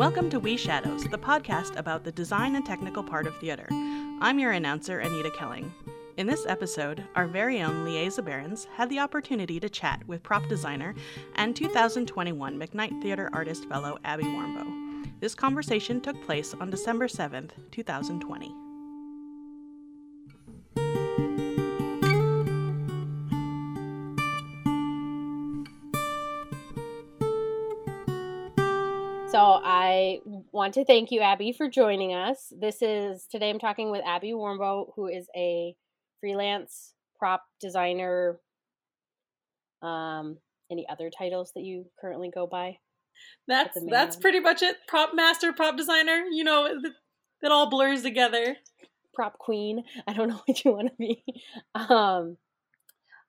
Welcome to We Shadows, the podcast about the design and technical part of theater. I'm your announcer, Anita Kelling. In this episode, our very own Liesa Behrens had the opportunity to chat with prop designer and 2021 McKnight Theater Artist Fellow Abby Warmboe. This conversation took place on December 7th, 2020. Want to thank you, Abby, for joining us. This is today I'm talking with Abby Warmboe, who is a freelance prop designer. Um, any other titles that you currently go by? That's that's pretty much it. Prop master, prop designer. You know, it, it all blurs together. Prop queen. I don't know what you want to be. Um,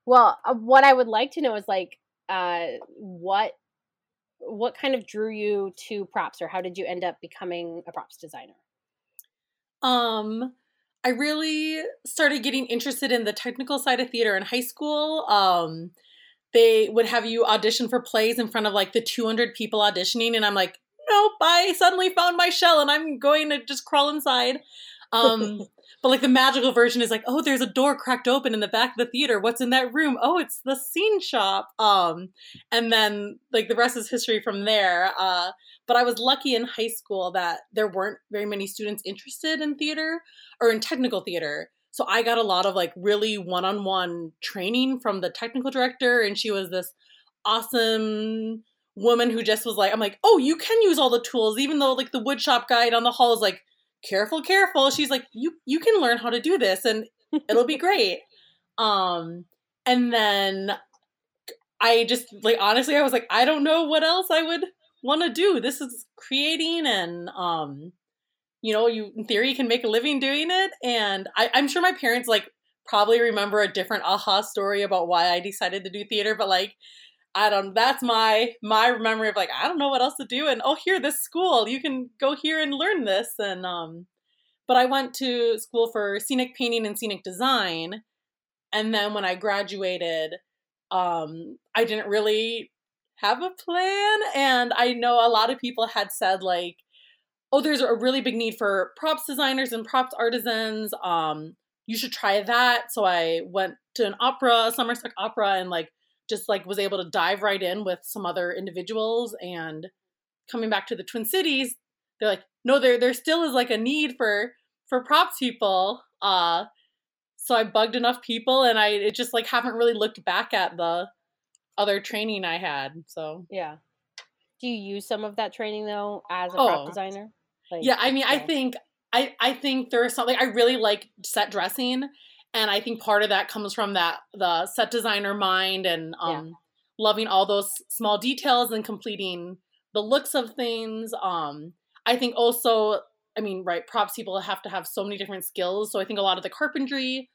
well, uh, what I would like to know is like, uh, what what kind of drew you to props or how did you end up becoming a props designer? Um I really started getting interested in the technical side of theater in high school. Um they would have you audition for plays in front of like the 200 people auditioning and I'm like, "Nope, I suddenly found my shell and I'm going to just crawl inside." Um But like the magical version is like, oh, there's a door cracked open in the back of the theater. What's in that room? Oh, it's the scene shop. Um, and then like the rest is history from there. Uh, but I was lucky in high school that there weren't very many students interested in theater or in technical theater. So I got a lot of like really one-on-one training from the technical director, and she was this awesome woman who just was like, I'm like, oh, you can use all the tools, even though like the woodshop guide on the hall is like careful, careful. She's like, you you can learn how to do this and it'll be great. Um and then I just like honestly I was like, I don't know what else I would want to do. This is creating and um you know, you in theory can make a living doing it. And I, I'm sure my parents like probably remember a different aha story about why I decided to do theater, but like I don't that's my my memory of like I don't know what else to do and oh here this school you can go here and learn this. And um but I went to school for scenic painting and scenic design. And then when I graduated um I didn't really have a plan. And I know a lot of people had said like oh there's a really big need for props designers and props artisans. Um you should try that. So I went to an opera Somerset opera and like just like was able to dive right in with some other individuals and coming back to the Twin Cities, they're like, no, there there still is like a need for for props people. Uh so I bugged enough people and I it just like haven't really looked back at the other training I had. So Yeah. Do you use some of that training though as a oh. prop designer? Like, yeah, I mean, I think I I think there's something I really like set dressing and I think part of that comes from that the set designer mind and um, yeah. loving all those small details and completing the looks of things. Um, I think also, I mean, right, props people have to have so many different skills. So I think a lot of the carpentry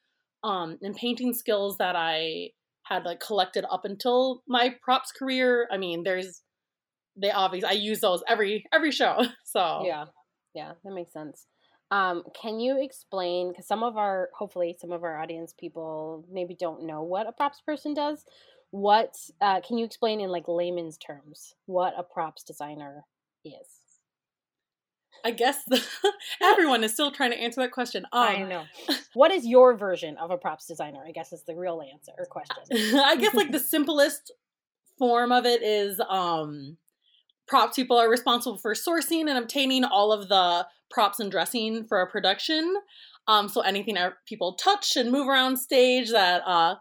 um, and painting skills that I had like collected up until my props career. I mean, there's they obviously I use those every every show. So yeah, yeah, that makes sense. Um, can you explain? Because some of our, hopefully, some of our audience people maybe don't know what a props person does. What uh, can you explain in like layman's terms what a props designer is? I guess the, everyone is still trying to answer that question. Um, I know. What is your version of a props designer? I guess is the real answer or question. I guess like the simplest form of it is um props people are responsible for sourcing and obtaining all of the props and dressing for a production. Um, so anything that people touch and move around stage that uh,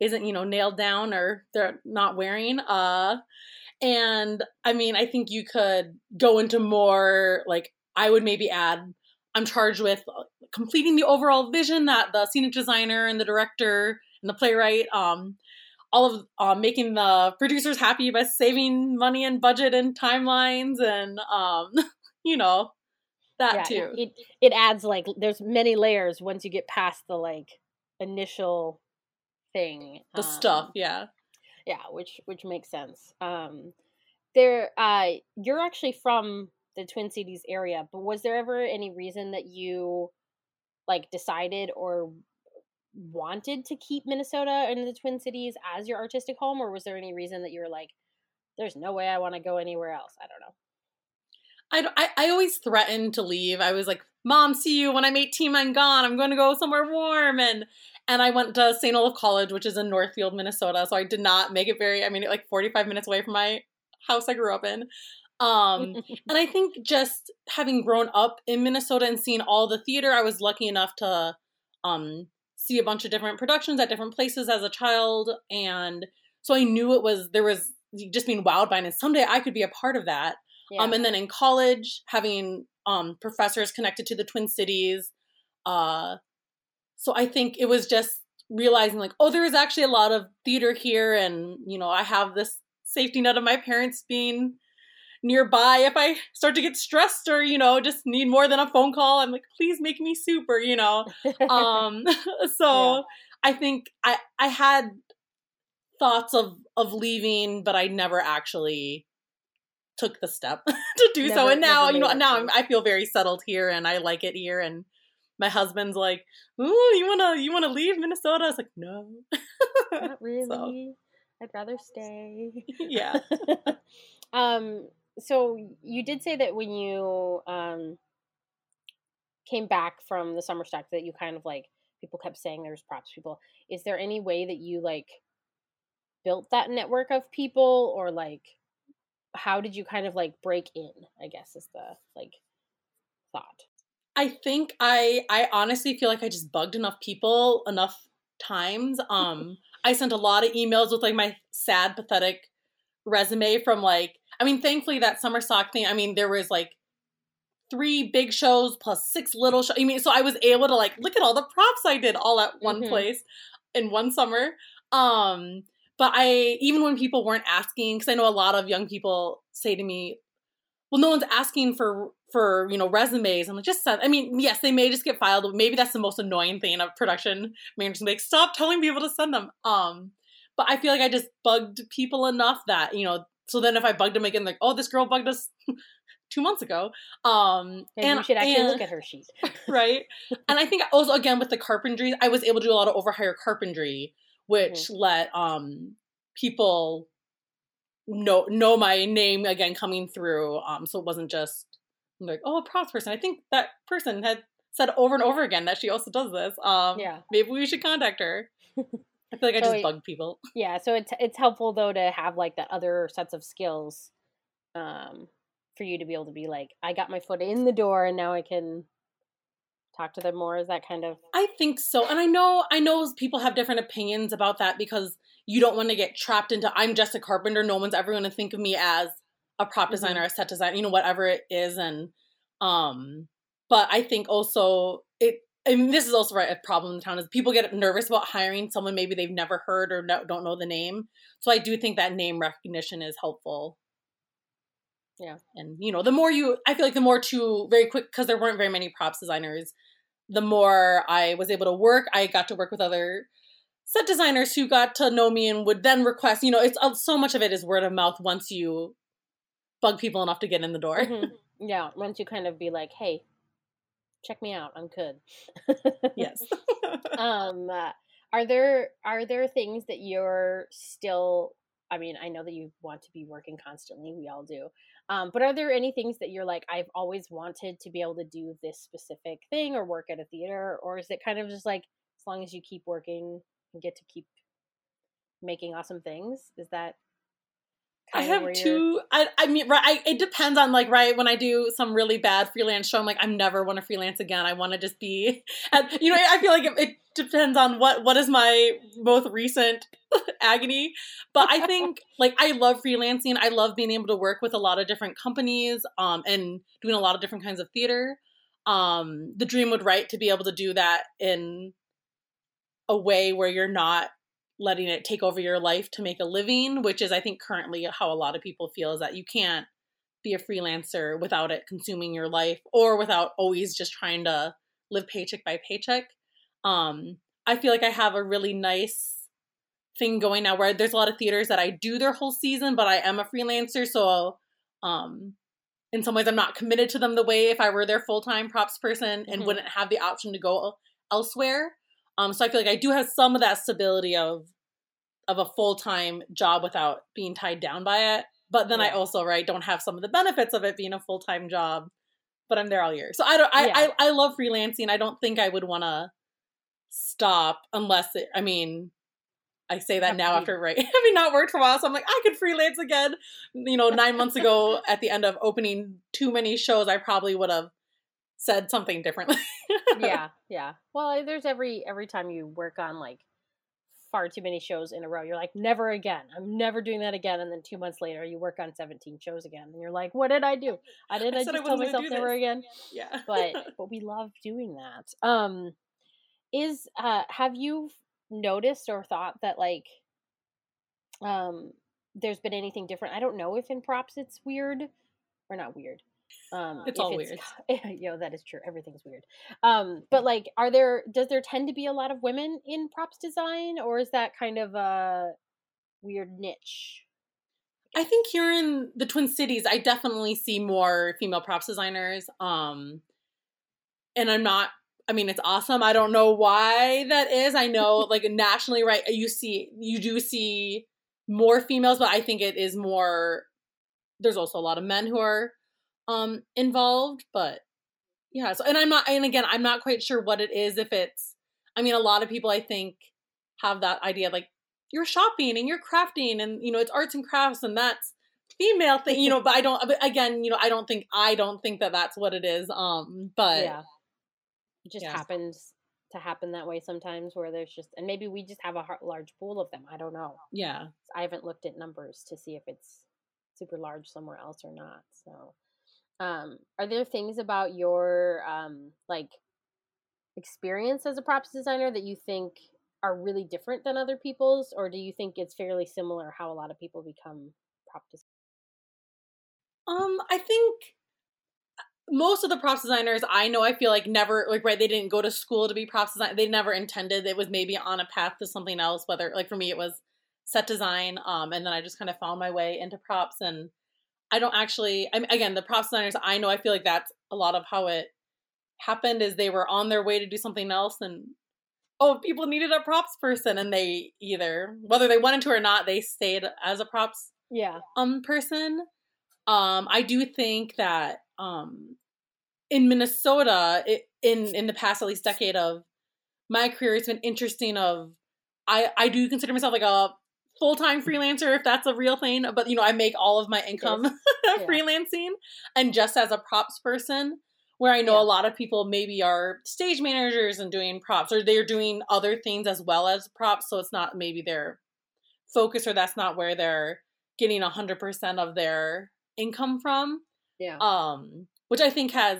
isn't you know nailed down or they're not wearing. Uh, and I mean, I think you could go into more like I would maybe add. I'm charged with uh, completing the overall vision that the scenic designer and the director and the playwright um, all of uh, making the producers happy by saving money and budget and timelines and um, you know that yeah, too. It, it adds like there's many layers once you get past the like initial thing. The um, stuff, yeah. Yeah, which which makes sense. Um there uh you're actually from the Twin Cities area, but was there ever any reason that you like decided or wanted to keep Minnesota and the Twin Cities as your artistic home, or was there any reason that you were like, "There's no way I want to go anywhere else"? I don't know. I, I, I always threatened to leave. I was like, Mom, see you when I'm 18. I'm gone. I'm going to go somewhere warm. And and I went to St. Olaf College, which is in Northfield, Minnesota. So I did not make it very. I mean, like 45 minutes away from my house I grew up in. Um, and I think just having grown up in Minnesota and seeing all the theater, I was lucky enough to um, see a bunch of different productions at different places as a child. And so I knew it was, there was just being wowed by it. And someday I could be a part of that. Yeah. Um, and then in college, having um, professors connected to the Twin Cities. Uh, so I think it was just realizing like, oh, there is actually a lot of theater here. And, you know, I have this safety net of my parents being nearby if I start to get stressed or, you know, just need more than a phone call. I'm like, please make me super, you know. um so yeah. I think I I had thoughts of of leaving, but I never actually took the step to do never, so. And now, you know, now I'm, I feel very settled here and I like it here and my husband's like, "Ooh, you wanna you wanna leave Minnesota?" I was like, "No, not really. so. I'd rather stay." yeah. um so you did say that when you um came back from the summer stock that you kind of like people kept saying there's props people. Is there any way that you like built that network of people or like how did you kind of like break in i guess is the like thought? I think i i honestly feel like i just bugged enough people enough times um i sent a lot of emails with like my sad pathetic resume from like I mean, thankfully that summer stock thing, I mean, there was like three big shows plus six little shows. I mean, so I was able to like look at all the props I did all at one mm-hmm. place in one summer. Um, but I even when people weren't asking, because I know a lot of young people say to me, "Well, no one's asking for for you know resumes." I'm like, just send. I mean, yes, they may just get filed. But maybe that's the most annoying thing of production managers. Like, stop telling people to send them. Um, but I feel like I just bugged people enough that you know so then if I bugged him again, like, oh, this girl bugged us two months ago. Um, and, and you should actually and, look at her sheet, right? and I think also again with the carpentry, I was able to do a lot of overhire carpentry, which mm-hmm. let um people know know my name again coming through. Um, so it wasn't just like oh a props person. I think that person had said over and over again that she also does this. Um, yeah, maybe we should contact her. I feel like I so just bug people. Yeah, so it's it's helpful though to have like the other sets of skills, um, for you to be able to be like, I got my foot in the door and now I can talk to them more. Is that kind of? I think so, and I know I know people have different opinions about that because you don't want to get trapped into I'm just a carpenter. No one's ever going to think of me as a prop designer, mm-hmm. a set designer, you know, whatever it is, and um. But I think also it and this is also right, a problem in town is people get nervous about hiring someone maybe they've never heard or no, don't know the name. So I do think that name recognition is helpful. Yeah. And you know, the more you I feel like the more to very quick because there weren't very many props designers, the more I was able to work, I got to work with other set designers who got to know me and would then request, you know, it's uh, so much of it is word of mouth once you bug people enough to get in the door. Mm-hmm. Yeah, once you kind of be like, "Hey, check me out. I'm good. yes. um, uh, are there are there things that you're still? I mean, I know that you want to be working constantly. We all do. Um, but are there any things that you're like, I've always wanted to be able to do this specific thing or work at a theater, or is it kind of just like as long as you keep working and get to keep making awesome things? Is that I have two. I, I mean, right. I, it depends on like right when I do some really bad freelance show. I'm like, I'm never want to freelance again. I want to just be, at, you know. I feel like it, it, depends on what what is my most recent agony. But I think like I love freelancing. I love being able to work with a lot of different companies, um, and doing a lot of different kinds of theater. Um, the dream would write to be able to do that in a way where you're not letting it take over your life to make a living, which is, I think, currently how a lot of people feel is that you can't be a freelancer without it consuming your life or without always just trying to live paycheck by paycheck. Um, I feel like I have a really nice thing going now where there's a lot of theaters that I do their whole season, but I am a freelancer. So, um, in some ways, I'm not committed to them the way if I were their full time props person and mm-hmm. wouldn't have the option to go elsewhere. Um, so I feel like I do have some of that stability of of a full time job without being tied down by it. but then I also right don't have some of the benefits of it being a full time job. But I'm there all year, so I don't. I Yeah. I, I love freelancing. I don't think I would want to stop unless it. I mean, I say that now after right having not worked for a while, so I'm like I could freelance again. You know, nine months ago at the end of opening too many shows, I probably would have said something differently. yeah, yeah. Well, there's every every time you work on like far too many shows in a row, you're like, never again. I'm never doing that again. And then two months later, you work on 17 shows again, and you're like, what did I do? I didn't. I I, just tell myself never this. again. yeah, But but we love doing that. Um, is uh, have you noticed or thought that like, um, there's been anything different? I don't know if in props it's weird or not weird. Um, It's all weird. Yo, that is true. Everything's weird. Um, but like, are there? Does there tend to be a lot of women in props design, or is that kind of a weird niche? I think here in the Twin Cities, I definitely see more female props designers. Um, and I'm not. I mean, it's awesome. I don't know why that is. I know, like nationally, right? You see, you do see more females, but I think it is more. There's also a lot of men who are um involved, but yeah. So, and I'm not. And again, I'm not quite sure what it is. If it's, I mean, a lot of people I think have that idea, like you're shopping and you're crafting and you know it's arts and crafts and that's female thing you know but i don't but again you know i don't think i don't think that that's what it is um but yeah, it just yeah. happens to happen that way sometimes, where there's just, and maybe we just have a large pool of them. I don't know. yeah I haven't looked at numbers to see if it's super large somewhere else or not. So, um, are there things about your um, like experience as a props designer that you think are really different than other people's, or do you think it's fairly similar how a lot of people become prop designers? um i think most of the props designers i know i feel like never like right they didn't go to school to be props design they never intended it was maybe on a path to something else whether like for me it was set design um and then i just kind of found my way into props and i don't actually i mean again the props designers i know i feel like that's a lot of how it happened is they were on their way to do something else and oh people needed a props person and they either whether they wanted to or not they stayed as a props Yeah, um person. Um i do think that um in minnesota it, in in the past at least decade of my career it's been interesting of i i do consider myself like a full-time freelancer if that's a real thing but you know i make all of my income freelancing. And just as a props person where i know Yeah. a lot of people maybe are stage managers and doing props or they're doing other things as well as props so it's not maybe their focus or that's not where they're getting 100% of their income from. Yeah, um which i think has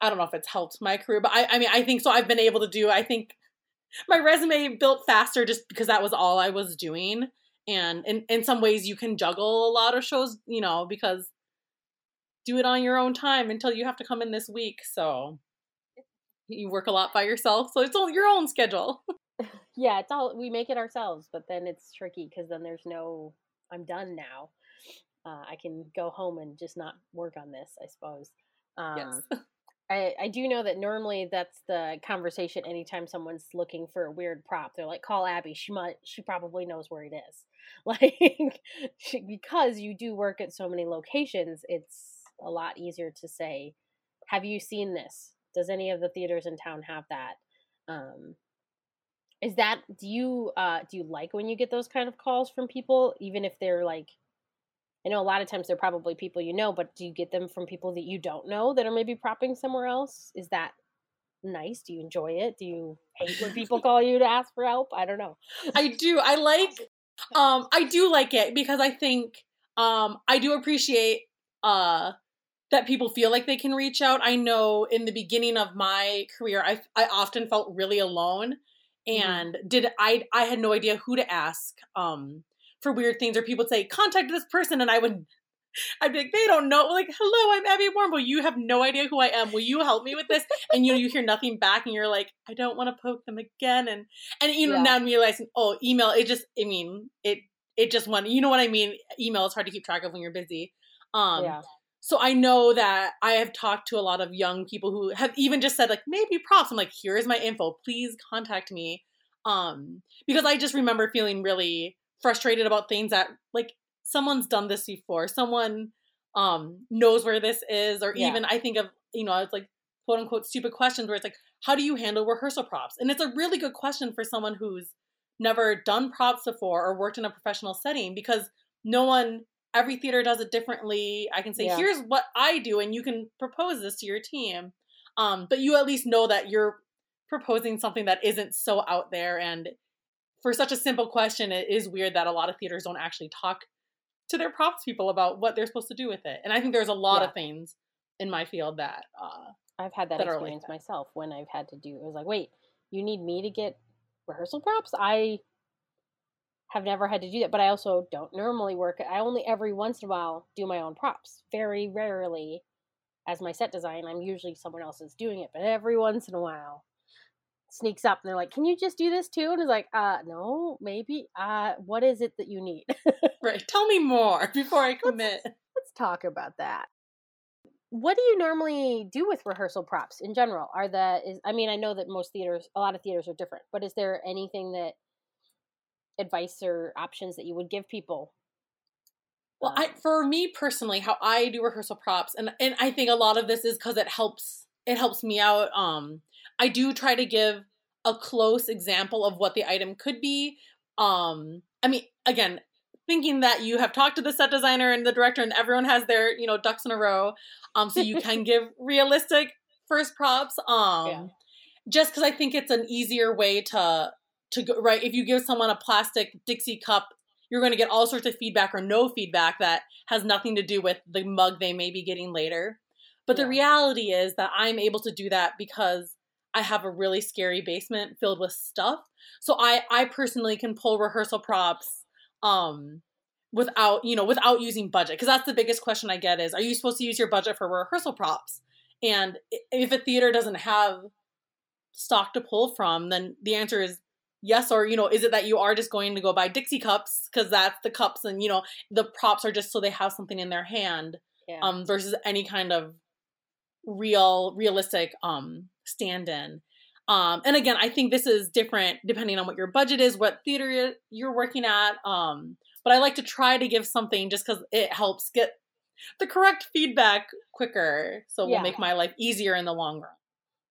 i don't know if it's helped my career but i i mean i think so. I've been able to do i think my resume built faster just because that was all i was doing and in, in some ways you can juggle a lot of shows you know because do it on your own time until you have to come in this week so you work a lot by yourself so it's all your own schedule yeah. It's all we make it ourselves, but then it's tricky because then there's no. I'm done now. Uh, I can go home and just not work on this. I suppose. Um, yes I, I do know that normally that's the conversation anytime someone's looking for a weird prop. They're like, call Abby. She might she probably knows where it is. Like she, because you do work at so many locations, it's a lot easier to say, Have you seen this? Does any of the theaters in town have that? Um is that do you uh do you like when you get those kind of calls from people, even if they're like I know a lot of times they're probably people you know, but do you get them from people that you don't know that are maybe propping somewhere else? Is that nice? Do you enjoy it? Do you hate when people call you to ask for help? I don't know. I do. I like um I do like it because I think um I do appreciate uh that people feel like they can reach out. I know in the beginning of my career I I often felt really alone and did I I had no idea who to ask um for weird things or people would say contact this person and I would I'd be like, they don't know. Like, hello, I'm Abby Warmboe. You have no idea who I am. Will you help me with this? And you know, you hear nothing back, and you're like, I don't want to poke them again. And and you know, Yeah. now I'm realizing, oh, email. It just, I mean, it it just went. You know what I mean? Email is hard to keep track of when you're busy. Um, yeah. so I know that I have talked to a lot of young people who have even just said like maybe props. I'm like, here's my info. Please contact me. Um, because I just remember feeling really frustrated about things that like someone's done this before. Someone um knows where this is or Yeah. even I think of, you know, it's like quote unquote stupid questions where it's like how do you handle rehearsal props? And it's a really good question for someone who's never done props before or worked in a professional setting because no one every theater does it differently. I can say Yeah. here's what I do and you can propose this to your team. Um but you at least know that you're proposing something that isn't so out there and for such a simple question it is weird that a lot of theaters don't actually talk to their props people about what they're supposed to do with it and i think there's a lot Yeah. of things in my field that uh I've had that that are like experience that. myself when I've had to do. It was like, wait, you need me to get rehearsal props? I have never had to do that, but I also don't normally work. I only every once in a while do my own props. Very rarely, as my set design, I'm usually someone else is doing it, but every once in a while sneaks up and they're like, "Can you just do this too?" And it's like, "Uh, no, maybe. Uh, what is it that you need?" right tell me more before i commit let's talk about that. What do you normally do with rehearsal props in general? Are the is I mean, I know that most theaters, a lot of theaters are different, but is there anything that advice or options that you would give people? well i Um, for me personally how i do rehearsal props and and i think a lot of this is because it helps it helps me out um i do try to give a close example of what the item could be um i mean again thinking that you have talked to the set designer and the director and everyone has their you know ducks in a row um so you can give realistic first props um Yeah. just because i think it's an easier way to to go right? If you give someone a plastic dixie cup you're going to get all sorts of feedback or no feedback that has nothing to do with the mug they may be getting later. But the reality is that i'm able to do that because i have a really scary basement filled with stuff so i i personally can pull rehearsal props um without you know without using budget because that's the biggest question i get is are you supposed to use your budget for rehearsal props and if a theater doesn't have stock to pull from then the answer is yes or you know is it that you are just going to go buy dixie cups because that's the cups and you know the props are just so they have something in their hand yeah. um versus any kind of real realistic um stand-in um and again i think this is different depending on what your budget is what theater you're working at um but i like to try to give something just because it helps get the correct feedback quicker so it Yeah. will make my life easier in the long run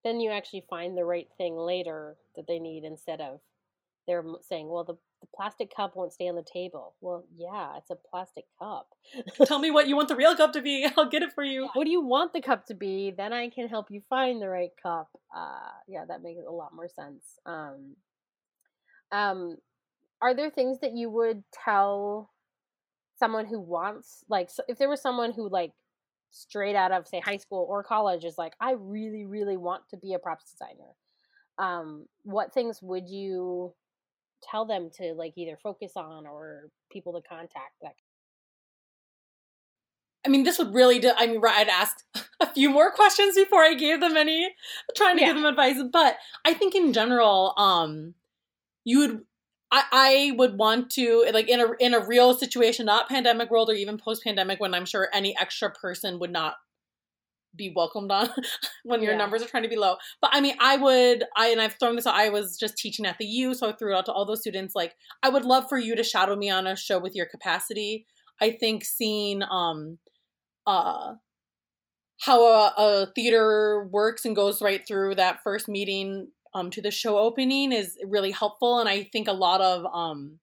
then you actually find the right thing later that they need instead of they're saying, "Well, the the plastic cup won't stay on the table." Well, yeah, it's a plastic cup. tell me what you want the real cup to be. I'll get it for you. What do you want the cup to be? Then i can help you find the right cup. Uh yeah that makes a lot more sense. Um um are there things that you would tell someone who wants like so if there was someone who like straight out of say high school or college is like i really really want to be a props designer um what things would you tell them to like either focus on or people to contact that I mean, this would really. Do, I mean, I'd ask a few more questions before I gave them any, trying to Yeah. give them advice. But I think in general, um, you would. I, I would want to like in a in a real situation, not pandemic world or even post pandemic, when I'm sure any extra person would not be welcomed on when your Yeah. numbers are trying to be low. But I mean, I would. I and I've thrown this out. I was just teaching at the U, so I threw it out to all those students. Like, I would love for you to shadow me on a show with your capacity. I think seeing um uh how a, a theater works and goes right through that first meeting um to the show opening is really helpful and i think a lot of um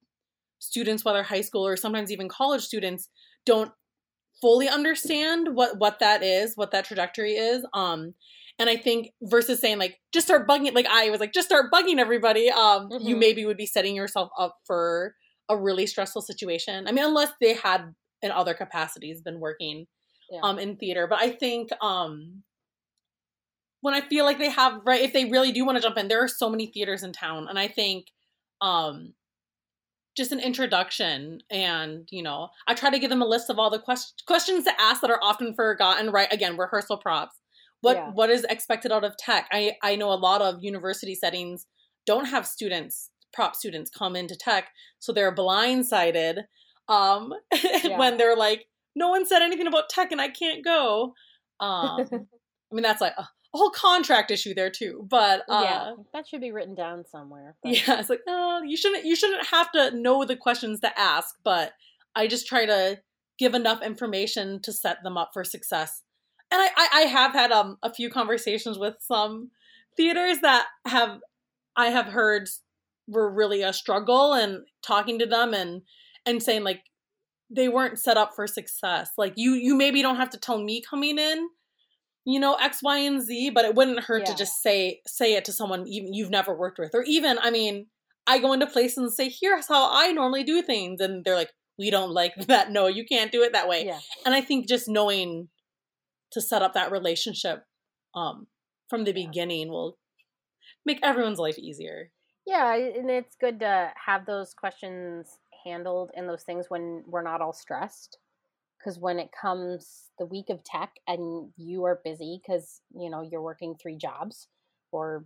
students whether high school or sometimes even college students don't fully understand what what that is what that trajectory is um and i think versus saying like just start bugging like i was like just start bugging everybody um you Mhm. maybe would be setting yourself up for a really stressful situation i mean unless they had in other capacities been working Yeah. um in theater but i think um when i feel like they have right if they really do want to jump in there are so many theaters in town and i think um just an introduction and you know i try to give them a list of all the quest- questions to ask that are often forgotten right? Again rehearsal props. What Yeah. what is expected out of tech? I i know a lot of university settings don't have students prop students come into tech so they're blindsided um Yeah. when they're like no one said anything about tech and i can't go. Um i mean that's like a whole contract issue there too but uh yeah, that should be written down somewhere. but- yeah, it's like, oh, you shouldn't you shouldn't have to know the questions to ask, but I just try to give enough information to set them up for success. And I, I, I have had um, a few conversations with some theaters that have I have heard were really a struggle and talking to them and and saying like they weren't set up for success. Like you you maybe don't have to tell me coming in, you know, X, Y, and Z, but it wouldn't hurt Yeah. to just say say it to someone even you've never worked with. Or even, I mean, I go into places and say, here's how I normally do things. And they're like, we don't like that. No, you can't do it that way. Yeah. And I think just knowing to set up that relationship um from the Yeah. beginning will make everyone's life easier. Yeah, and it's good to have those questions handled and those things when we're not all stressed. Because when it comes the week of tech and you are busy because you know you're working three jobs or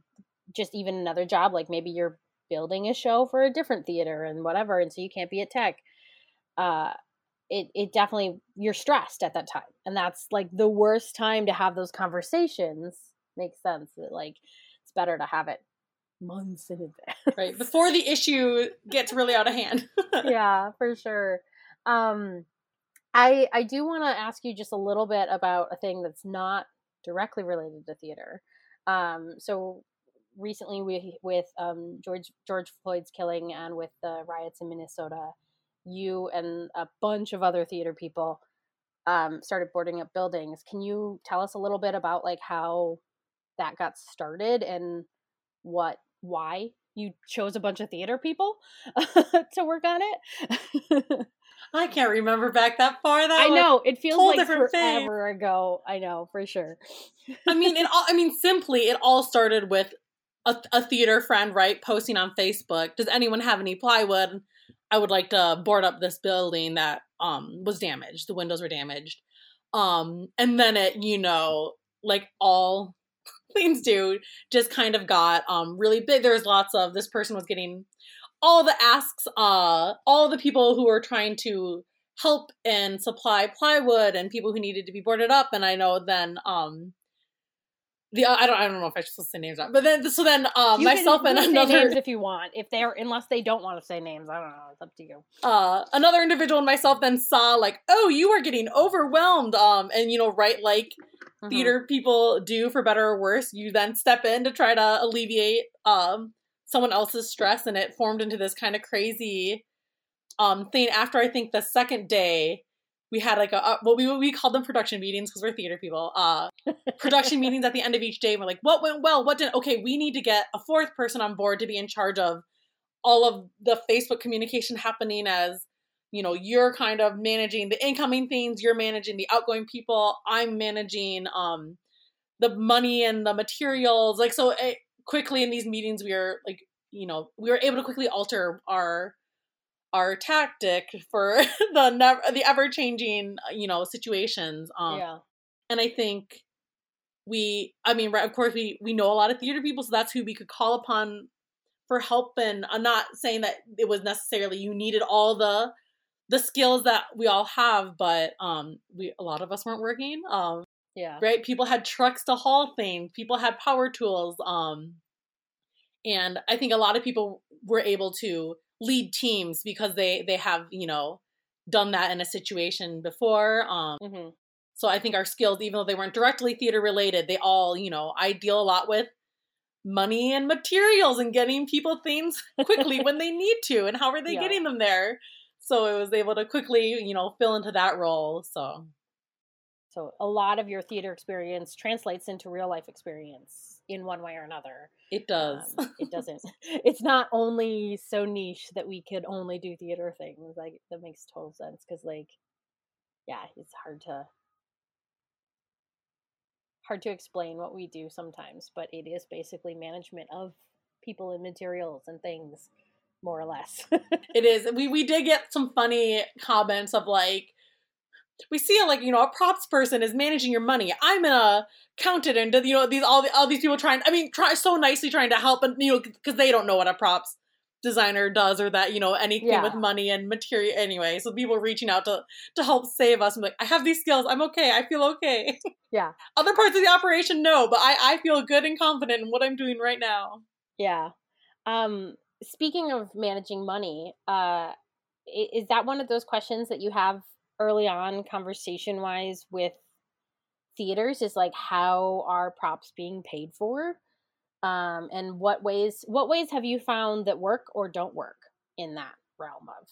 just even another job, like maybe you're building a show for a different theater and whatever, and so you can't be at tech. Uh, it it definitely you're stressed at that time, and that's like the worst time to have those conversations. Makes sense. That like it's better to have it months in advance. Right. Before the issue gets really out of hand. yeah, for sure. Um, I I do want to ask you just a little bit about a thing that's not directly related to theater. Um, so recently, we with um, George George Floyd's killing and with the riots in Minnesota, you and a bunch of other theater people um, started boarding up buildings. Can you tell us a little bit about like how that got started and what why you chose a bunch of theater people to work on it? I can't remember back that far. That I know it feels like different thing. forever ago. I know for sure. I mean, it all. I mean, simply, it all started with a, a theater friend, right, posting on Facebook. Does anyone have any plywood? I would like to board up this building that um was damaged. The windows were damaged. Um, and then it, you know, like all things do, just kind of got um really big. There was lots of this person was getting all the asks, uh, all the people who were trying to help and supply plywood and people who needed to be boarded up. And I know then um the I don't I don't know if I should say names or but then so then um myself and another names if you want. If they're unless they don't want to say names, I don't know. It's up to you. uh another individual and myself then saw like oh you are getting overwhelmed um and you know right like Mhm. theater people do for better or worse you then step in to try to alleviate um someone else's stress and it formed into this kind of crazy um thing. After i think the second day we had like a uh, well we we called them production meetings because we're theater people uh production meetings at the end of each day. We're like what went well? What didn't? Okay we need to get a fourth person on board to be in charge of all of the facebook communication happening as you know you're kind of managing the incoming things you're managing the outgoing people i'm managing um the money and the materials. Like so it, quickly in these meetings we are like you know we were able to quickly alter our our tactic for the never the ever changing you know situations um yeah. and i think we i mean right of course we we know a lot of theater people so that's who we could call upon for help and i'm not saying that it was necessarily you needed all the the skills that we all have but um we a lot of us weren't working um Yeah. right people had trucks to haul things people had power tools um and i think a lot of people were able to lead teams because they they have you know done that in a situation before um hmm so I think our skills, even though they weren't directly theater related, they all, you know, I deal a lot with money and materials and getting people things quickly when they need to and how are they Yeah. getting them there. So I was able to quickly, you know, fill into that role. So So a lot of your theater experience translates into real life experience in one way or another. it does. Um, it doesn't. It's not only so niche that we could only do theater things. Like that makes total sense because, like, yeah, it's hard to hard to explain what we do sometimes, but it is basically management of people and materials and things, more or less. it is. We we did get some funny comments of like we see like you know a props person is managing your money. I'm an accountant and you know these all the, all these people trying. I mean, try so nicely trying to help, and you know because they don't know what a props designer does or that you know anything Yeah. with money and material anyway. So people reaching out to to help save us. I'm like, I have these skills. I'm okay. I feel okay. yeah, Other parts of the operation, no, but I I feel good and confident in what I'm doing right now. yeah. Um, speaking of managing money, uh, is that one of those questions that you have early on conversation wise with theaters is like how are props being paid for? Um, and what ways what ways have you found that work or don't work in that realm of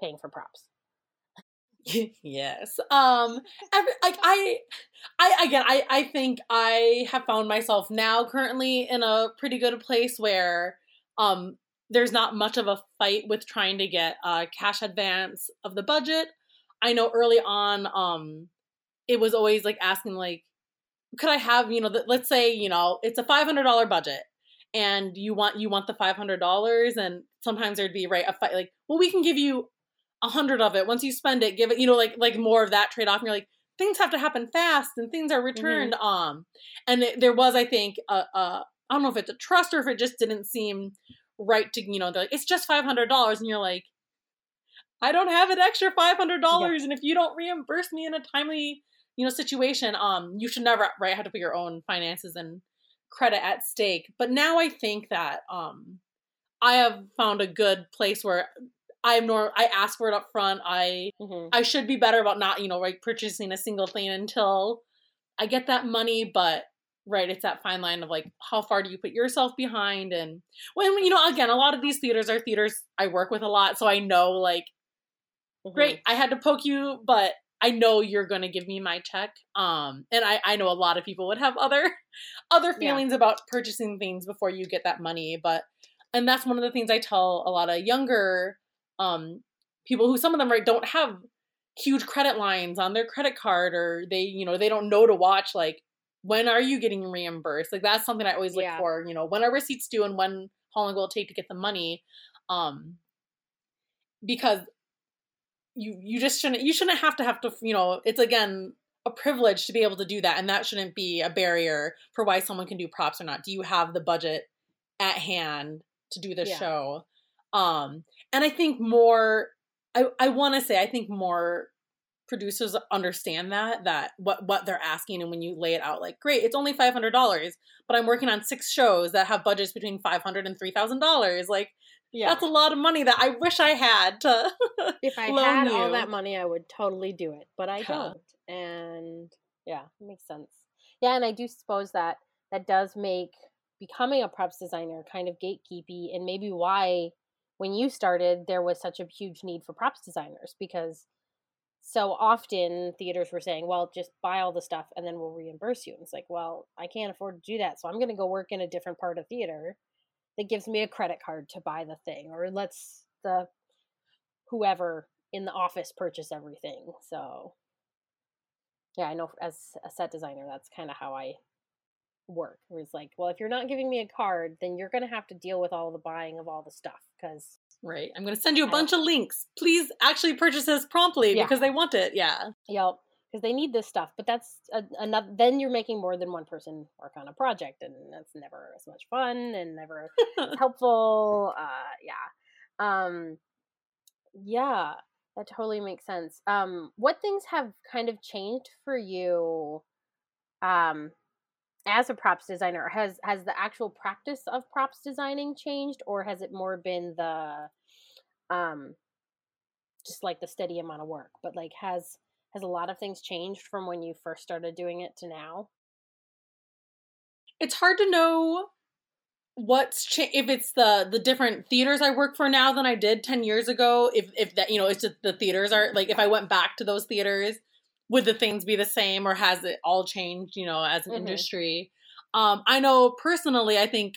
paying for props? Yes um every, like i i again i i think i have found myself now currently in a pretty good place where um there's not much of a fight with trying to get a cash advance of the budget i know early on um it was always like asking like could i have you know the, let's say you know it's a $500 budget and you want you want the $500 and sometimes there'd be right a fight like well we can give you a hundred of it once you spend it give it you know like like more of that trade-off and you're like things have to happen fast and things are returned mm-hmm. um and it, there was i think a, a i don't know if it's a trust or if it just didn't seem right to you know they're like it's just $500 and you're like i don't have an extra $500 yeah. and if you don't reimburse me in a timely you know situation um you should never right have to put your own finances and credit at stake. But now i think that um i have found a good place where i'm nor i ask for it up front. I mm-hmm. i should be better about not you know like purchasing a single thing until i get that money. But right it's that fine line of like how far do you put yourself behind? And when you know again a lot of these theaters are theaters i work with a lot. So i know like mm-hmm. great i had to poke you but I know you're going to give me my check. Um, and I, I know a lot of people would have other, other feelings yeah. about purchasing things before you get that money. But, and that's one of the things I tell a lot of younger, um, people who some of them right don't have huge credit lines on their credit card or they, you know, they don't know to watch like when are you getting reimbursed? Like that's something I always look yeah. for, you know, when are receipts due and when how long will it take to get the money? Um, because you you just shouldn't you shouldn't have to have to you know it's again a privilege to be able to do that and that shouldn't be a barrier for why someone can do props or not do you have the budget at hand to do the yeah. show um and i think more i i want to say i think more producers understand that that what what they're asking and when you lay it out like great it's only $500 but i'm working on six shows that have budgets between $500 and $3000 like yeah. That's a lot of money that I wish I had to. if I had you. all that money, I would totally do it, but I don't. And yeah, it makes sense. Yeah, and I do suppose that that does make becoming a props designer kind of gatekeepy, and maybe why when you started there was such a huge need for props designers because so often theaters were saying, well, just buy all the stuff and then we'll reimburse you. And it's like, well, I can't afford to do that. So I'm going to go work in a different part of theater that gives me a credit card to buy the thing or lets the whoever in the office purchase everything. So yeah, I know as a set designer that's kind of how I work. Where it's like, well, if you're not giving me a card, then you're going to have to deal with all the buying of all the stuff cuz Right. I'm going to send you a bunch of links. Please actually purchase this promptly yeah. because they want it. Yeah. Yep because they need this stuff. But that's another. Then you're making more than one person work on a project, and that's never as much fun and never helpful. Uh, yeah, um, yeah, that totally makes sense. Um, what things have kind of changed for you, um, as a props designer? Has has the actual practice of props designing changed, or has it more been the, um, just like the steady amount of work? But like, has has a lot of things changed from when you first started doing it to now? It's hard to know what's cha- if it's the the different theaters I work for now than I did 10 years ago if if that you know it's just the theaters are like if I went back to those theaters would the things be the same or has it all changed you know as an mm-hmm. industry um I know personally I think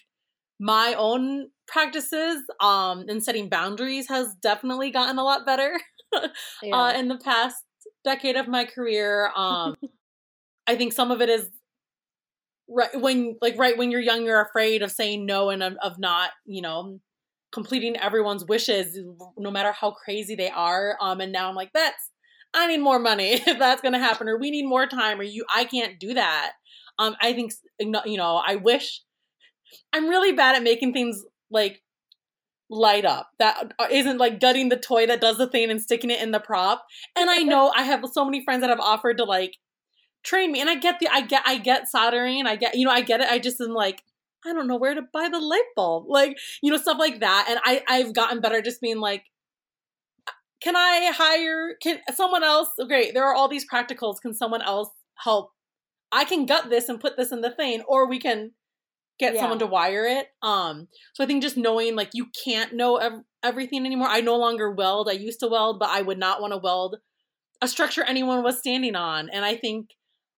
my own practices um and setting boundaries has definitely gotten a lot better uh, yeah. uh, in the past decade of my career. Um, I think some of it is right when like right when you're young, you're afraid of saying no and of, of not, you know, completing everyone's wishes, no matter how crazy they are. Um, and now I'm like, that's I need more money if that's gonna happen, or we need more time, or you I can't do that. Um, I think you know, I wish I'm really bad at making things like light up. That uh, isn't like gutting the toy that does the thing and sticking it in the prop. And i know i have so many friends that have offered to like train me. And i get the i get i get soldering. I get you know i get it. I just am like i don't know where to buy the light bulb. Like you know stuff like that. And i i've gotten better just being like can I hire can someone else? Great, there are all these practicals. Can someone else help? I can gut this and put this in the thing, or we can get Yeah. someone to wire it. Um, so I think just knowing like you can't know ev- everything anymore. I no longer weld. I used to weld, but I would not want to weld a structure anyone was standing on. And I think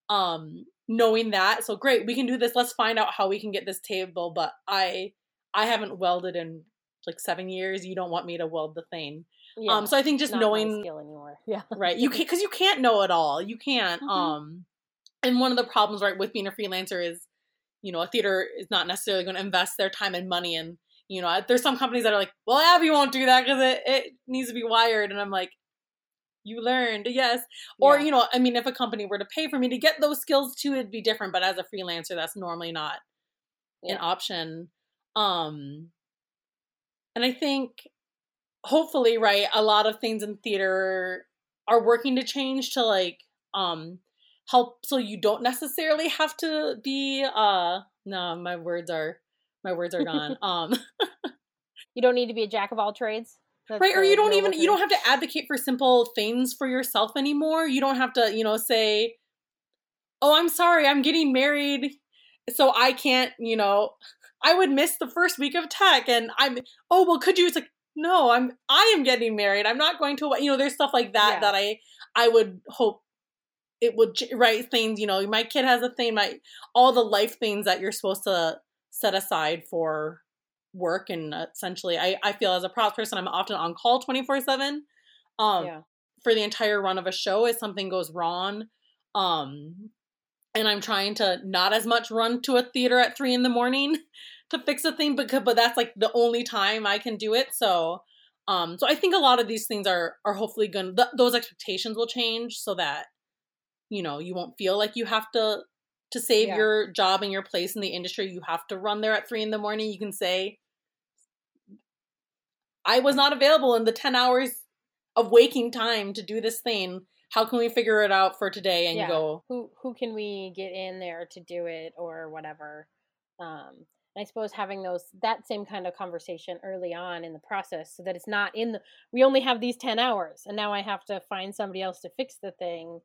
um knowing that, so great, we can do this. Let's find out how we can get this table. But I I haven't welded in like seven years. You don't want me to weld the thing. Yeah, Um, so I think just knowing skill anymore. Yeah, right you can't because you can't know it all you can't Mhm. um and one of the problems right with being a freelancer is you know a theater is not necessarily going to invest their time and money and you know there's some companies that are like well abby won't do that because it, it needs to be wired and i'm like you learned yes or Yeah. you know i mean if a company were to pay for me to get those skills too it'd be different but as a freelancer that's normally not an option um and i think hopefully right a lot of things in theater are working to change to like um help so you don't necessarily have to be uh no my words are my words are gone um you don't need to be a jack of all trades. That's right or you don't even you don't have to advocate for simple things for yourself anymore you don't have to you know say oh i'm sorry i'm getting married so i can't you know i would miss the first week of tech and i'm oh well could you it's like no i'm i am getting married i'm not going to you know there's stuff like that Yeah. that i i would hope it would write things you know my kid has a thing my all the life things that you're supposed to set aside for work and essentially i i feel as a props person i'm often on call 24 7 um yeah, for the entire run of a show if something goes wrong um and i'm trying to not as much run to a theater at three in the morning to fix a thing because but that's like the only time i can do it so um so i think a lot of these things are are hopefully gonna th- those expectations will change so that you know you won't feel like you have to to save Yeah. your job and your place in the industry you have to run there at three in the morning you can say i was not available in the 10 hours of waking time to do this thing how can we figure it out for today and yeah. go who who can we get in there to do it or whatever. Um, and I suppose having those that same kind of conversation early on in the process, so that it's not in the we only have these ten hours, and now I have to find somebody else to fix the thing.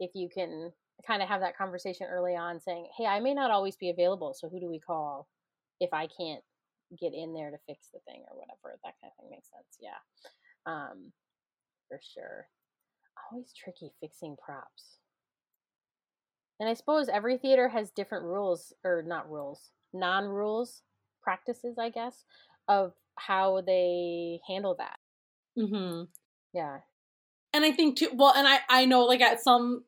If you can kind of have that conversation early on, saying, "Hey, I may not always be available, so who do we call if I can't get in there to fix the thing or whatever?" That kind of thing makes sense. Yeah, um, for sure. Always tricky fixing props. And I suppose every theater has different rules, or not rules, non rules, practices, I guess, of how they handle that. mm-hmm. Yeah. And i think too well and i i know like at some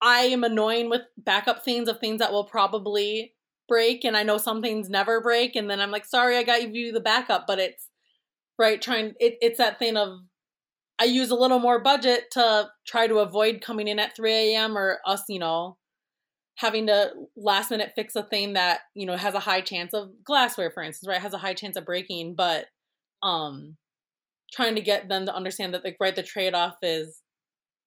i am annoying with backup things of things that will probably break and i know some things never break and then i'm like sorry i got you the backup but it's right trying it, it's that thing of i use a little more budget to try to avoid coming in at 3 a.m or us you know having to last minute fix a thing that you know has a high chance of glassware for instance right has a high chance of breaking but um trying to get them to understand that like right the trade-off is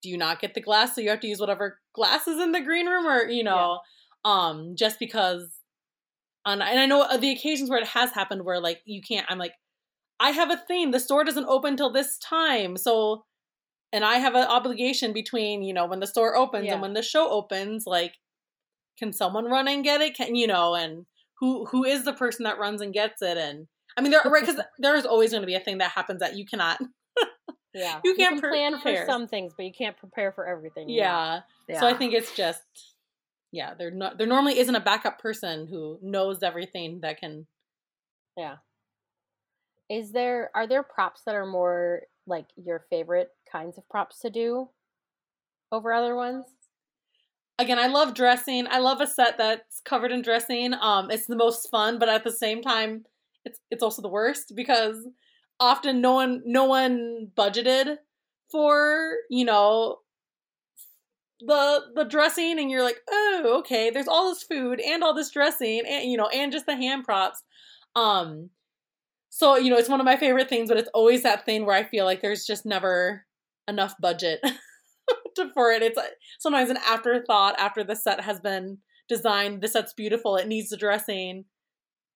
do you not get the glass? So you have to use whatever glass is in the green room or you know um just because on and i know the occasions where it has happened where like you can't i'm like i have a thing. The store doesn't open till this time. So and i have an obligation between you know when the store opens Yeah. and when the show opens like can someone run and get it? Can you know and who who is the person that runs and gets it? And i mean there right because there's always going to be a thing that happens that you cannot Yeah. You can't can plan prepare. for some things, but you can't prepare for everything. yeah. Yeah. So I think it's just yeah, there no, there normally isn't a backup person who knows everything that can Yeah. Is there are there props that are more like your favorite kinds of props to do over other ones? Again, I love dressing. I love a set that's covered in dressing. Um it's the most fun, but at the same time it's it's also the worst because often no one no one budgeted for, you know, the the dressing and you're like, "Oh, okay, there's all this food and all this dressing and you know, and just the hand props." Um so, you know, it's one of my favorite things, but it's always that thing where I feel like there's just never enough budget to, for it. It's sometimes an afterthought after the set has been designed. The set's beautiful. It needs the dressing.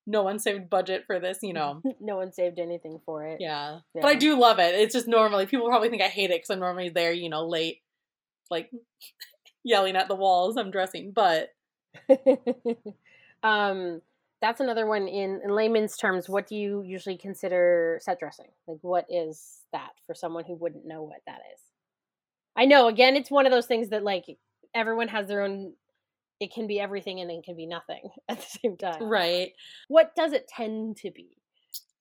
No one saved budget for this, you know. no one saved anything for it. Yeah. Yeah. But I do love it. It's just normally people probably think I hate it because I'm normally there, you know, late, like yelling at the walls I'm dressing. But um, that's another one in, in layman's terms. What do you usually consider set dressing? Like, what is that for someone who wouldn't know what that is? I know. Again, it's one of those things that like everyone has their own. It can be everything and it can be nothing at the same time. right. What does it tend to be?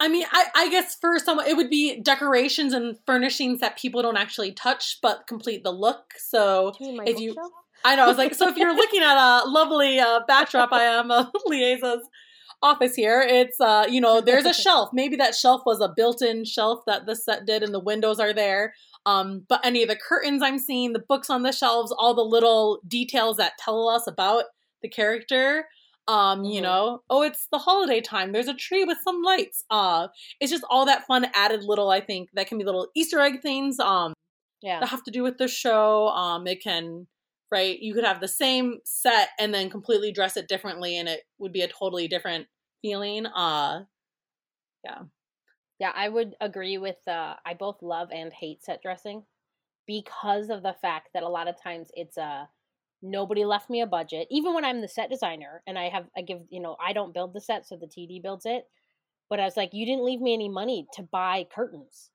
I mean, I, I guess for someone it would be decorations and furnishings that people don't actually touch but complete the look. So you if you bookshelf? I know. I was like, so if you're looking at a lovely uh, backdrop, I am uh, office here. It's uh, you know, there's a shelf. Maybe that shelf was a built-in shelf that the set did, and the windows are there. Um, but any of the curtains I'm seeing, the books on the shelves, all the little details that tell us about the character. Um, you Mhm. know, oh, it's the holiday time. There's a tree with some lights. Uh, it's just all that fun added little. I think that can be little Easter egg things. Um, Yeah. that have to do with the show. Um, it can, right? You could have the same set and then completely dress it differently, and it would be a totally different feeling. Uh, Yeah, I would agree with uh I both love and hate set dressing because of the fact that a lot of times it's a nobody left me a budget. Even when I'm the set designer and I have I give, you know, I don't build the set so the TD builds it. But I was like, you didn't leave me any money to buy curtains.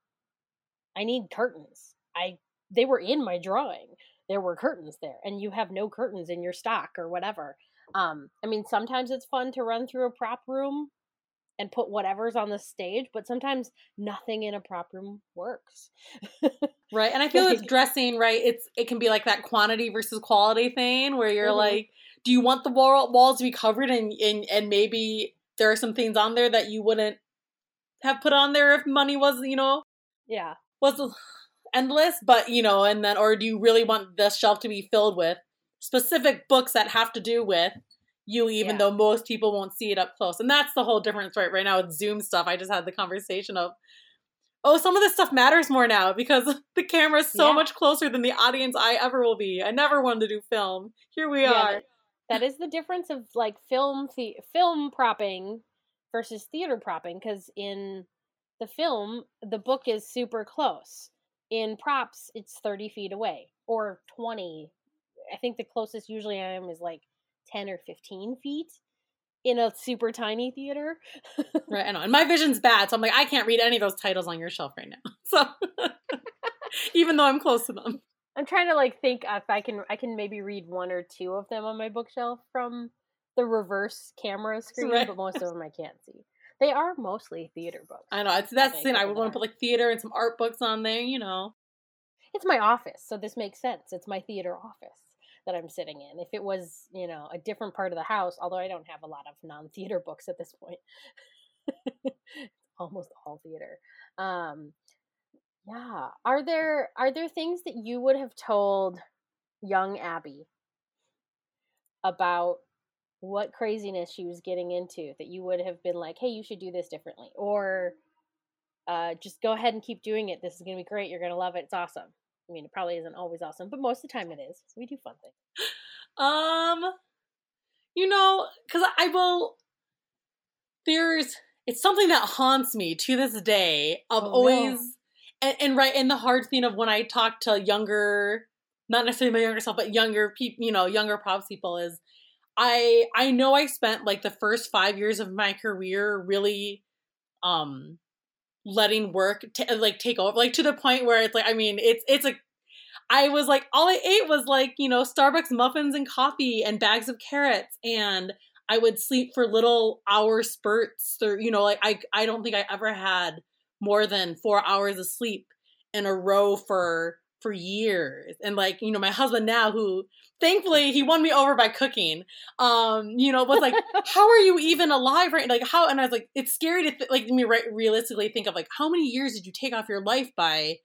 I need curtains. I they were in my drawing. There were curtains there and you have no curtains in your stock or whatever. Um I mean sometimes it's fun to run through a prop room and put whatever's on the stage, but sometimes nothing in a prop room works. right. And I feel with Like- dressing, right? It's it can be like that quantity versus quality thing where you're Mhm. like, do you want the wall, walls to be covered and, and and maybe there are some things on there that you wouldn't have put on there if money was, you know, yeah. was endless, but you know, and then or do you really want the shelf to be filled with specific books that have to do with you even Yeah. though most people won't see it up close. And that's the whole difference right right now with Zoom stuff. I just had the conversation of oh, some of this stuff matters more now because the camera's so Yeah. much closer than the audience I ever will be. I never wanted to do film. Here we Yeah, are. that- that is the difference of like film the film propping versus theater propping because in the film the book is super close in props it's 30 feet away or 20 i think the closest usually i am is like 10 or 15 feet in a super tiny theater Right, I know. And my vision's bad, so I'm like, I can't read any of those titles on your shelf right now. So even though I'm close to them. i'm trying to like think if i can i can maybe read one or two of them on my bookshelf from the reverse camera screen Right. but most of them i can't see they are mostly theater books I know. It's that's the thing. I would want to put like theater and some art books on there, you know. it's my office, so this makes sense. It's my theater office that I'm sitting in. If it was, you know, a different part of the house, although I don't have a lot of non-theater books at this point. Almost all theater. Um yeah, are there are there things that you would have told young Abby about what craziness she was getting into that you would have been like, "Hey, you should do this differently." Or uh, just go ahead and keep doing it. This is going to be great. You're going to love it. It's awesome. I mean, it probably isn't always awesome, but most of the time it is. We do fun things. Um, you know, because I will. There's it's something that haunts me to this day of Oh, no. always, and, and right in the hard thing of when I talk to younger, not necessarily my younger self, but younger people, you know, younger props people is. I I know I spent like the first five years of my career really, um, letting work t- like take over, like to the point where it's like I mean it's it's a I was like, all I ate was like, you know, Starbucks muffins and coffee and bags of carrots. And I would sleep for little hour spurts or, you know, like I, I don't think I ever had more than four hours of sleep in a row for, for years. And like, you know, my husband now who thankfully he won me over by cooking, um, you know, was like, how are you even alive? Right. Like how, and I was like, it's scary to th- like me re- realistically think of like, how many years did you take off your life by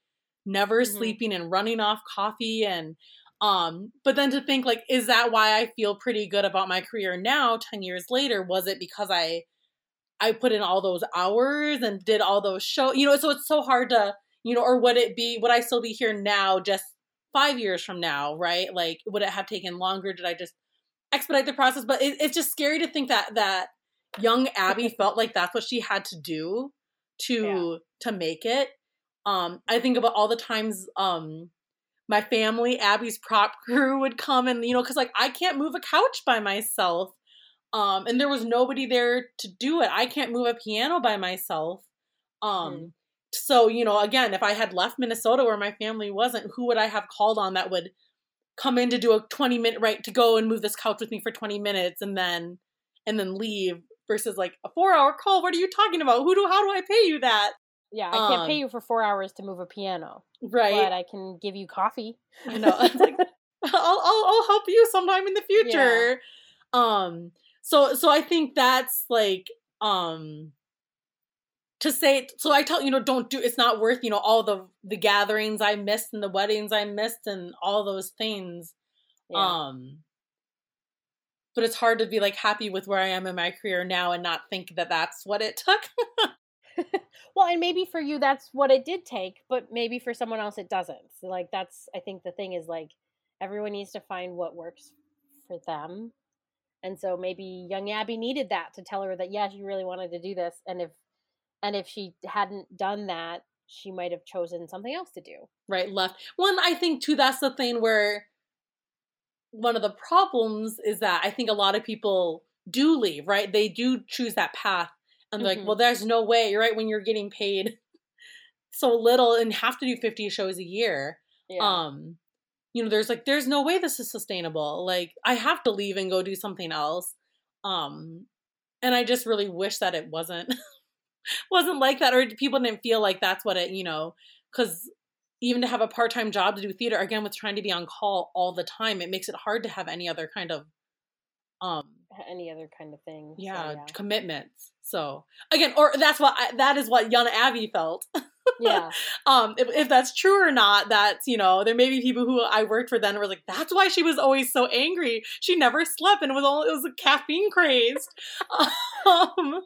never Mhm. sleeping and running off coffee and um but then to think like is that why i feel pretty good about my career now 10 years later was it because i i put in all those hours and did all those shows you know so it's so hard to you know or would it be would i still be here now just five years from now right like would it have taken longer did i just expedite the process but it, it's just scary to think that that young Abby felt like that's what she had to do to Yeah. to make it. Um, I think about all the times um my family, Abby's prop crew would come and you know, because like I can't move a couch by myself. Um, and there was nobody there to do it. I can't move a piano by myself. Um, Mm. So you know, again, if I had left Minnesota where my family wasn't, who would I have called on that would come in to do a 20 minute right to go and move this couch with me for 20 minutes and then and then leave versus like a four hour call what are you talking about who do how do i pay you that Yeah, I can't pay Um, you for four hours to move a piano, right but I can give you coffee. I know. Like, I'll, I'll I'll help you sometime in the future. Um so so I think that's like um to say so I tell you know don't do it's not worth you know all the the gatherings I missed and the weddings I missed and all those things Yeah. um but it's hard to be like happy with where I am in my career now and not think that that's what it took. well, and maybe for you that's what it did take, but maybe for someone else it doesn't. So, like that's I think the thing is like everyone needs to find what works for them. And so maybe young Abby needed that to tell her that yeah, she really wanted to do this and if and if she hadn't done that, she might have chosen something else to do. right left one i think too that's the thing where one of the problems is that i think a lot of people do leave right they do choose that path and they're Mhm. like well there's no way you're right when you're getting paid so little and have to do 50 shows a year Yeah. um you know there's like there's no way this is sustainable like i have to leave and go do something else um and i just really wish that it wasn't wasn't like that or people didn't feel like that's what it you know because even to have a part-time job to do theater again with trying to be on call all the time it makes it hard to have any other kind of um any other kind of thing. So, yeah, yeah. commitments so again or that's what I, that is what young abby felt yeah. um if, if that's true or not that's you know there may be people who i worked for then were like that's why she was always so angry she never slept and it was all it was a caffeine crazed um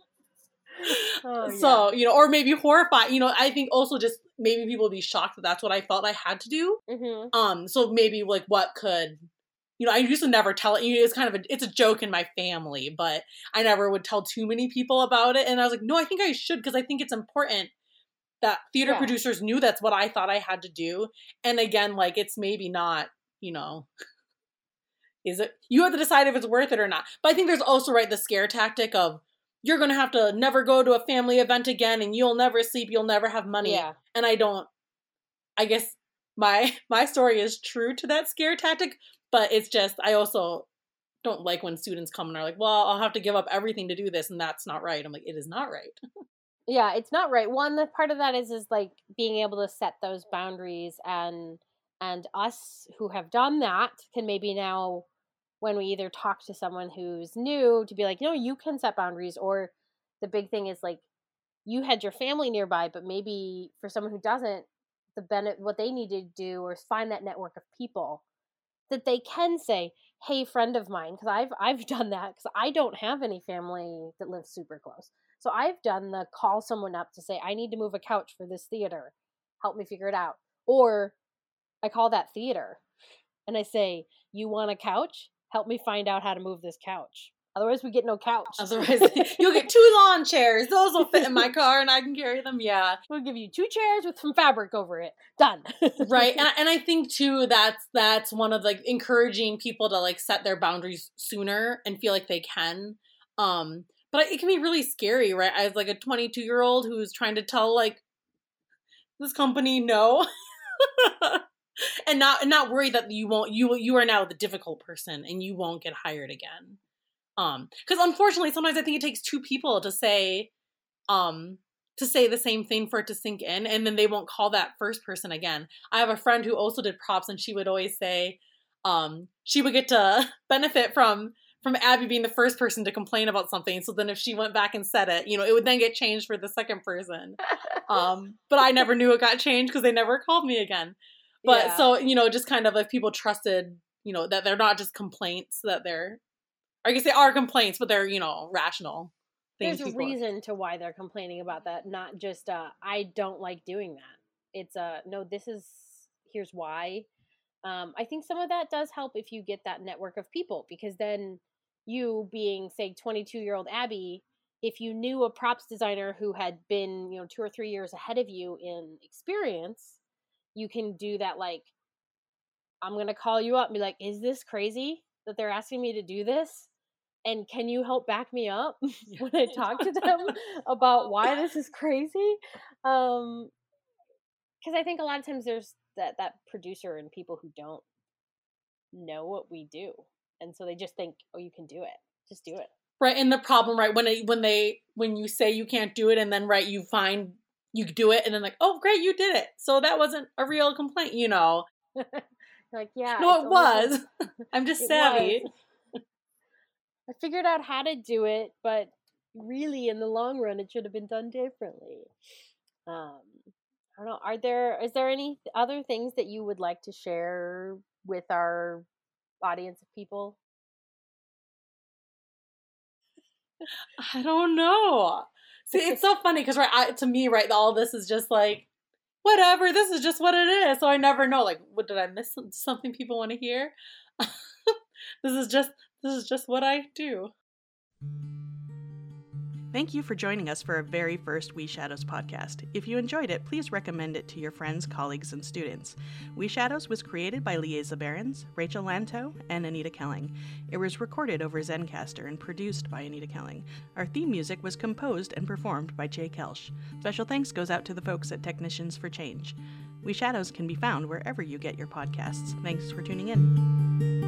Oh, yeah. so you know or maybe horrified you know i think also just maybe people would be shocked that that's what i felt i had to do Mhm. um so maybe like what could you know i used to never tell it you know, it's kind of a it's a joke in my family but i never would tell too many people about it and i was like no i think i should because i think it's important that theater Yeah. producers knew that's what i thought i had to do and again like it's maybe not you know is it you have to decide if it's worth it or not but i think there's also right the scare tactic of you're gonna have to never go to a family event again and you'll never sleep you'll never have money. Yeah. and i don't i guess my my story is true to that scare tactic but it's just i also don't like when students come and are like well i'll have to give up everything to do this and that's not right. I'm like it is not right. Yeah it's not right. One the part of that is is like being able to set those boundaries and and us who have done that can maybe now when we either talk to someone who's new to be like no you can set boundaries or the big thing is like you had your family nearby but maybe for someone who doesn't the benefit what they need to do or find that network of people that they can say hey friend of mine because i've i've done that because i don't have any family that lives super close so I've done the call someone up to say, I need to move a couch for this theater. Help me figure it out. Or I call that theater and I say, You want a couch? Help me find out how to move this couch. Otherwise, we get no couch. otherwise you'll get two lawn chairs those will fit in my car and i can carry them yeah we'll give you two chairs with some fabric over it. Done. right and, and i think too that's that's one of like encouraging people to like set their boundaries sooner and feel like they can um but it can be really scary right as like a 22 year old who's trying to tell like this company no and not and not worry that you won't you you are now the difficult person and you won't get hired again. Um because unfortunately sometimes i think it takes two people to say um to say the same thing for it to sink in and then they won't call that first person again. I have a friend who also did props and she would always say um she would get to benefit from from abby being the first person to complain about something. So then if she went back and said it you know it would then get changed for the second person. Um but i never knew it got changed because they never called me again but Yeah. so you know just kind of if people trusted you know that they're not just complaints that they're i guess they are complaints but they're you know rational things there's a reason to why they're complaining about that, not just uh, I don't like doing that. It's uh no, this is here's why. Um, I think some of that does help if you get that network of people because then you being say 22 year old Abby if you knew a props designer who had been, you know, two or three years ahead of you in experience, you can do that like I'm going to call you up and be like, "Is this crazy that they're asking me to do this?" And can you help back me up when I talk to them about why this is crazy? Um cuz I think a lot of times there's that that producer and people who don't know what we do. And so they just think, "Oh, you can do it. Just do it." Right, and the problem, right, when it, when they when you say you can't do it, and then right, you find you do it, and then like, oh, great, you did it. So that wasn't a real complaint, you know. like, yeah, no, it was. I'm just savvy. I figured out how to do it, but really, in the long run, it should have been done differently. Um, I don't know. Are there is there any other things that you would like to share with our audience of people? I don't know. See, it's so funny because right I, to me, right, all this is just like whatever. This is just what it is. So I never know. Like, what did I miss? Something people want to hear? this is just this is just what I do. Thank you for joining us for our very first We Shadows podcast. If you enjoyed it, please recommend it to your friends, colleagues, and students. We Shadows was created by Liesa Behrens, Rachel Lanto, and Anita Kelling. It was recorded over Zencastr and produced by Anita Kelling. Our theme music was composed and performed by Jay Kelsch. Special thanks goes out to the folks at Technicians for Change. We Shadows can be found wherever you get your podcasts. Thanks for tuning in.